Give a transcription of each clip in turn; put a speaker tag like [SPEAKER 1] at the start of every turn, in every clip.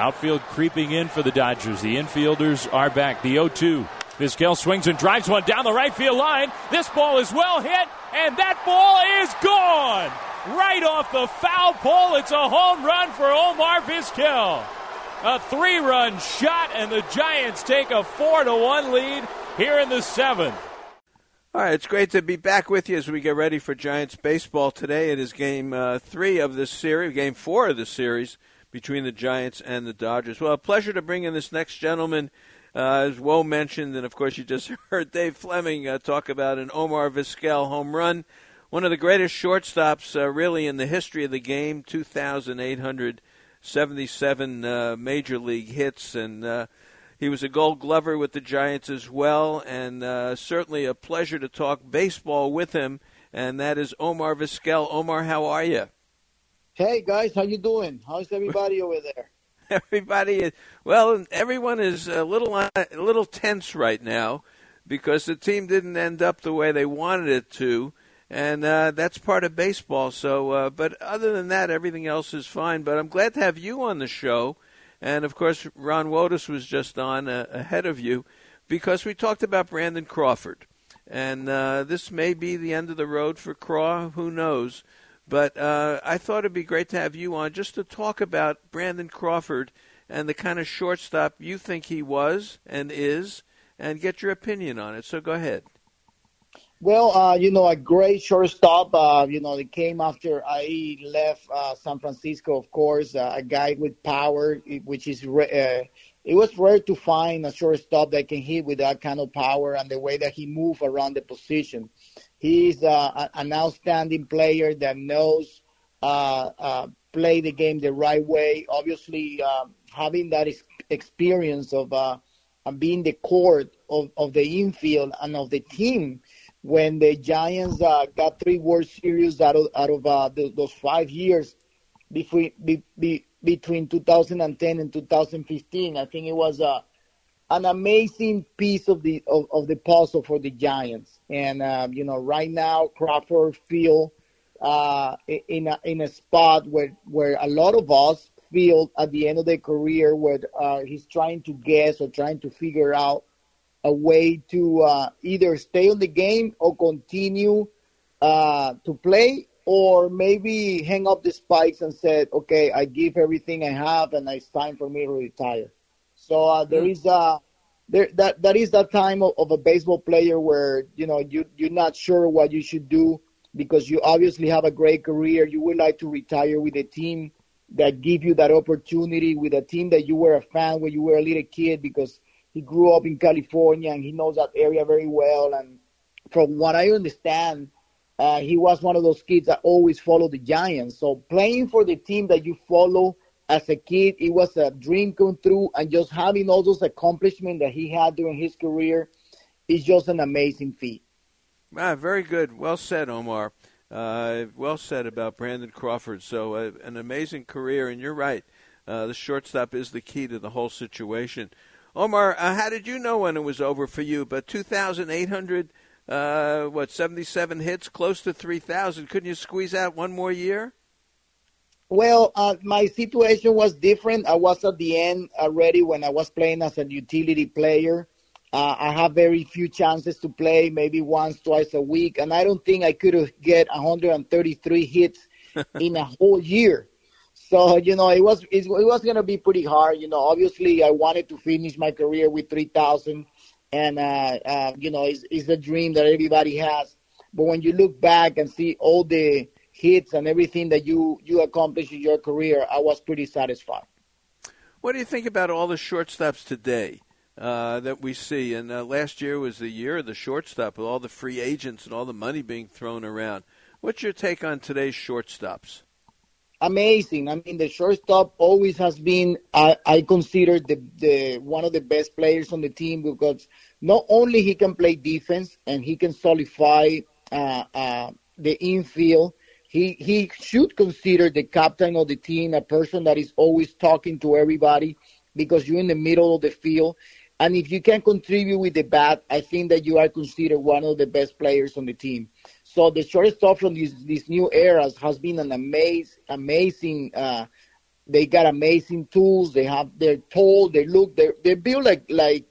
[SPEAKER 1] Outfield creeping in for the Dodgers. The infielders are back. The 0 2. Vizquel swings and drives one down the right field line. This ball is well hit, and that ball is gone! Right off the foul pole. It's a home run for Omar Vizquel. A three run shot, and the Giants take a 4 to 1 lead here in the seventh.
[SPEAKER 2] All right, it's great to be back with you as we get ready for Giants baseball today. It is game uh, three of this series, game four of the series between the Giants and the Dodgers. Well, a pleasure to bring in this next gentleman. Uh, as Woe mentioned, and of course you just heard Dave Fleming uh, talk about an Omar Vizquel home run, one of the greatest shortstops uh, really in the history of the game, 2,877 uh, major league hits, and uh, he was a Gold Glover with the Giants as well, and uh, certainly a pleasure to talk baseball with him. And that is Omar Vizquel. Omar, how are you?
[SPEAKER 3] Hey guys, how you doing? How's everybody over there?
[SPEAKER 2] Everybody is well. Everyone is a little a little tense right now because the team didn't end up the way they wanted it to, and uh, that's part of baseball. So, uh, but other than that, everything else is fine. But I'm glad to have you on the show, and of course, Ron Wotus was just on uh, ahead of you because we talked about Brandon Crawford, and uh, this may be the end of the road for Craw. Who knows? But uh, I thought it'd be great to have you on just to talk about Brandon Crawford and the kind of shortstop you think he was and is, and get your opinion on it. So go ahead.
[SPEAKER 3] Well, uh, you know, a great shortstop. Uh, you know, it came after I left uh, San Francisco, of course. Uh, a guy with power, which is uh, it was rare to find a shortstop that can hit with that kind of power and the way that he moved around the position. He's uh, an outstanding player that knows uh, uh, play the game the right way. Obviously, uh, having that experience of uh, being the core of, of the infield and of the team. When the Giants uh, got three World Series out of, out of uh, the, those five years between be, be, between 2010 and 2015, I think it was a an amazing piece of the of, of the puzzle for the Giants. And um, you know, right now Crawford feel uh, in a in a spot where where a lot of us feel at the end of their career where uh, he's trying to guess or trying to figure out a way to uh, either stay on the game or continue uh, to play or maybe hang up the spikes and said, okay, I give everything I have and it's time for me to retire. So uh, there mm. a there that that is that time of, of a baseball player where you know you you're not sure what you should do because you obviously have a great career. You would like to retire with a team that give you that opportunity with a team that you were a fan when you were a little kid because he grew up in California and he knows that area very well. And from what I understand, uh, he was one of those kids that always followed the Giants. So playing for the team that you follow as a kid, it was a dream come true, and just having all those accomplishments that he had during his career is just an amazing feat.
[SPEAKER 2] Ah, very good. Well said, Omar. Uh, well said about Brandon Crawford. So, uh, an amazing career, and you're right. Uh, the shortstop is the key to the whole situation. Omar, uh, how did you know when it was over for you? But 2,800, uh, what, 77 hits, close to 3,000. Couldn't you squeeze out one more year?
[SPEAKER 3] Well, uh, my situation was different. I was at the end already when I was playing as a utility player. Uh, I have very few chances to play, maybe once, twice a week, and I don't think I could get 133 hits in a whole year. So you know, it was it, was going to be pretty hard. You know, obviously, I wanted to finish my career with 3,000, and uh, uh, you know, it's, it's a dream that everybody has. But when you look back and see all the hits and everything that you you accomplished in your career, I was pretty satisfied.
[SPEAKER 2] What do you think about all the shortstops today uh, that we see? And uh, last year was the year of the shortstop with all the free agents and all the money being thrown around. What's your take on today's shortstops?
[SPEAKER 3] Amazing. I mean, the shortstop always has been, I, I consider the, the one of the best players on the team because not only he can play defense and he can solidify uh, uh the infield, he he should consider the captain of the team a person that is always talking to everybody because you're in the middle of the field. And if you can contribute with the bat, I think that you are considered one of the best players on the team. So the shortstop from these these new eras has been an amazing amazing uh, they got amazing tools. They have they're tall. They look they they build like like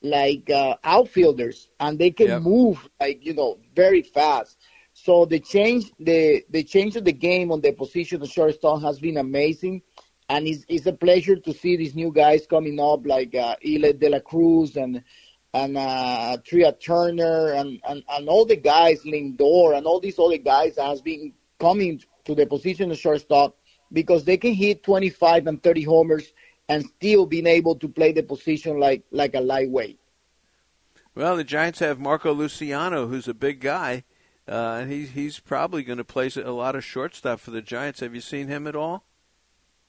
[SPEAKER 3] like uh, outfielders, and they can yep. move like you know very fast. So the change the the change of the game on the position of shortstop has been amazing, and it's, it's a pleasure to see these new guys coming up like uh, Elly De La Cruz and and uh, Trea Turner and, and, and all the guys Lindor and all these other guys has been coming to the position of shortstop because they can hit 25 and 30 homers and still being able to play the position like like a lightweight.
[SPEAKER 2] Well, the Giants have Marco Luciano, who's a big guy, uh, and he's he's probably going to play a lot of shortstop for the Giants. Have you seen him at all?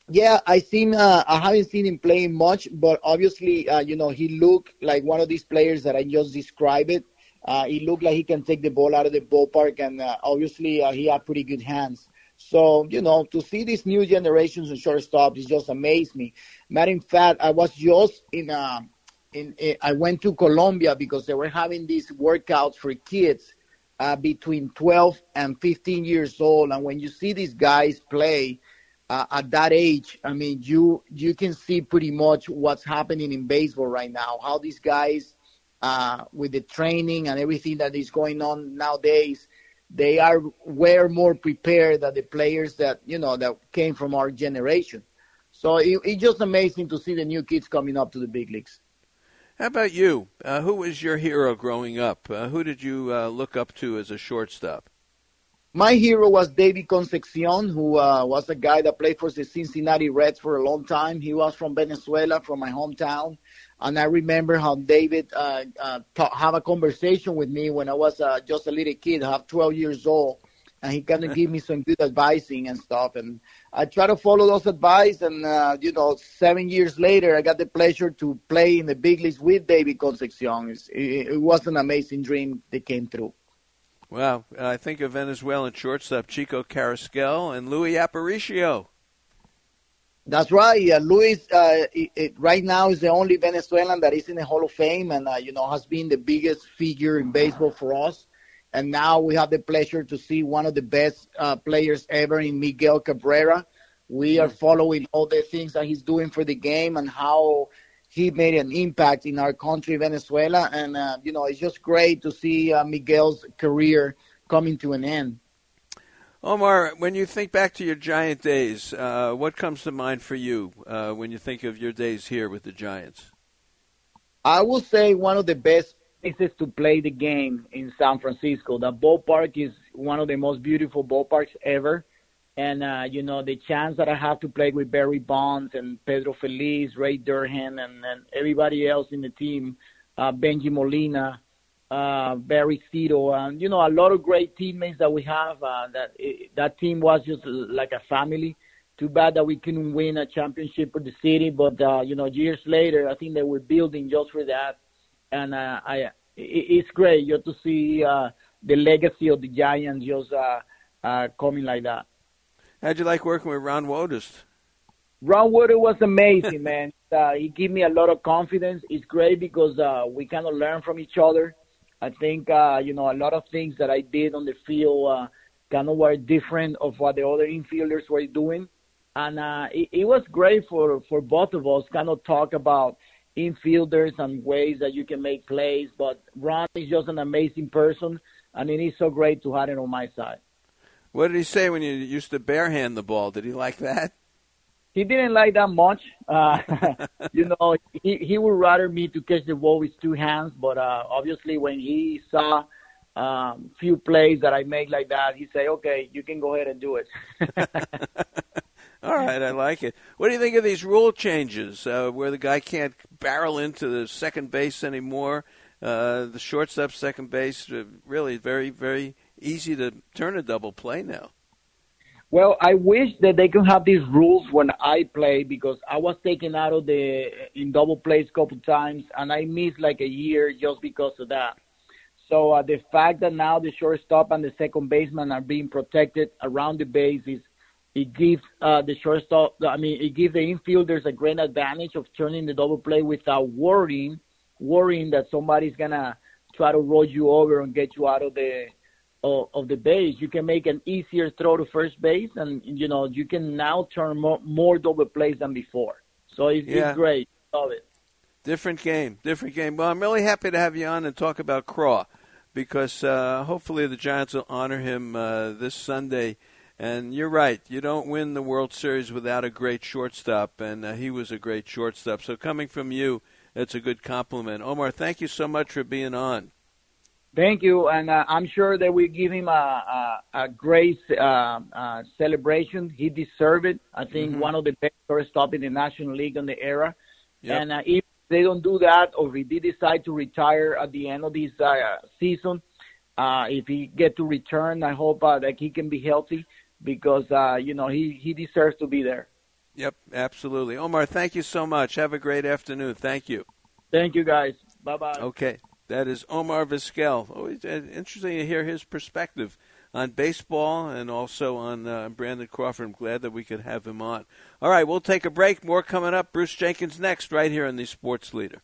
[SPEAKER 3] Yeah, I seen. Uh, I haven't seen him playing much, but obviously, uh, you know, he looked like one of these players that I just described. It. Uh, he looked like he can take the ball out of the ballpark, and uh, obviously, uh, he had pretty good hands. So, you know, to see these new generations of shortstops is just amazed me. Matter in fact, I was just in, uh, in, in, I went to Colombia because they were having these workouts for kids uh, between 12 and 15 years old. And when you see these guys play uh, at that age, I mean, you, you can see pretty much what's happening in baseball right now, how these guys, uh, with the training and everything that is going on nowadays, they are way more prepared than the players that you know that came from our generation. So it, it's just amazing to see the new kids coming up to the big leagues.
[SPEAKER 2] How about you? Uh, who was your hero growing up? Uh, who did you uh, look up to as a shortstop?
[SPEAKER 3] My hero was David Concepcion, who uh, was a guy that played for the Cincinnati Reds for a long time. He was from Venezuela, from my hometown. And I remember how David uh, uh, have a conversation with me when I was uh, just a little kid, have 12 years old, and he kind of give me some good advising and stuff. And I try to follow those advice. And uh, you know, seven years later, I got the pleasure to play in the big leagues with David Concepcion. It, it was an amazing dream that came through.
[SPEAKER 2] Well, I think of Venezuelan shortstop Chico Carrasquel and Luis Aparicio.
[SPEAKER 3] That's right. Uh, Luis, uh, it, it, right now is the only Venezuelan that is in the Hall of Fame, and uh, you know has been the biggest figure in baseball for us. And now we have the pleasure to see one of the best uh, players ever in Miguel Cabrera. We are following all the things that he's doing for the game and how he made an impact in our country, Venezuela. And uh, you know, it's just great to see uh, Miguel's career coming to an end.
[SPEAKER 2] Omar, when you think back to your Giant days, uh, what comes to mind for you uh, when you think of your days here with the Giants?
[SPEAKER 3] I will say one of the best places to play the game in San Francisco. The ballpark is one of the most beautiful ballparks ever. And, uh, you know, the chance that I have to play with Barry Bonds and Pedro Feliz, Ray Durham, and, and everybody else in the team, uh, Bengie Molina, uh, Barry Zito, and you know a lot of great teammates that we have. Uh, that that team was just like a family. Too bad that we couldn't win a championship for the city, but uh, you know years later, I think they were building just for that, and uh, I it, it's great just to see uh, the legacy of the Giants just uh, uh, coming like that.
[SPEAKER 2] How'd you like working with Ron Wotus?
[SPEAKER 3] Ron Wotus was amazing, man. Uh, he gave me a lot of confidence. It's great because uh, we kind of learn from each other. I think uh, you know a lot of things that I did on the field uh, kind of were different of what the other infielders were doing, and uh, it, it was great for for both of us. Kind of talk about infielders and ways that you can make plays. But Ron is just an amazing person, and it is so great to have him on my side.
[SPEAKER 2] What did he say when you used to barehand the ball? Did he like that?
[SPEAKER 3] he didn't like that much. Uh, you know, he he would rather me to catch the ball with two hands. But uh, obviously, when he saw um, few plays that I make like that, he say, "Okay, you can go ahead and do it."
[SPEAKER 2] All right, I like it. What do you think of these rule changes, uh, where the guy can't barrel into the second base anymore? Uh, the shortstop, second base, uh, really very, very easy to turn a double play now.
[SPEAKER 3] Well, I wish that they can have these rules when I play because I was taken out of the in double plays a couple times and I missed like a year just because of that. So uh, the fact that now the shortstop and the second baseman are being protected around the base is it gives uh, the shortstop. I mean, it gives the infielders a great advantage of turning the double play without worrying worrying that somebody's gonna try to roll you over and get you out of the of, of the base, you can make an easier throw to first base, and you know you can now turn more, more double plays than before. So it's,
[SPEAKER 2] Yeah.
[SPEAKER 3] it's great. Love it.
[SPEAKER 2] Different game, different game. Well, I'm really happy to have you on and talk about Craw because uh, hopefully the Giants will honor him uh, this Sunday. And you're right, you don't win the World Series without a great shortstop, and uh, he was a great shortstop. So coming from you, it's a good compliment. Omar, thank you so much for being on.
[SPEAKER 3] Thank you, and uh, I'm sure that we give him a, a, a great uh, uh, celebration. He deserved it. I think
[SPEAKER 2] Mhm.
[SPEAKER 3] one of the best shortstop in the National League in the era.
[SPEAKER 2] Yep.
[SPEAKER 3] And uh, if they don't do that, or if they decide to retire at the end of this uh, season, uh, if he get to return, I hope uh, that he can be healthy because uh, you know he he deserves to be there.
[SPEAKER 2] Yep, absolutely. Omar, thank you so much. Have a great afternoon. Thank you.
[SPEAKER 3] Thank you, guys. Bye bye.
[SPEAKER 2] Okay, that is Omar Vizquel. Always uh, interesting to hear his perspective on baseball and also on uh, Brandon Crawford. I'm glad that we could have him on. All right, we'll take a break. More coming up. Bruce Jenkins next, right here on the Sports Leader.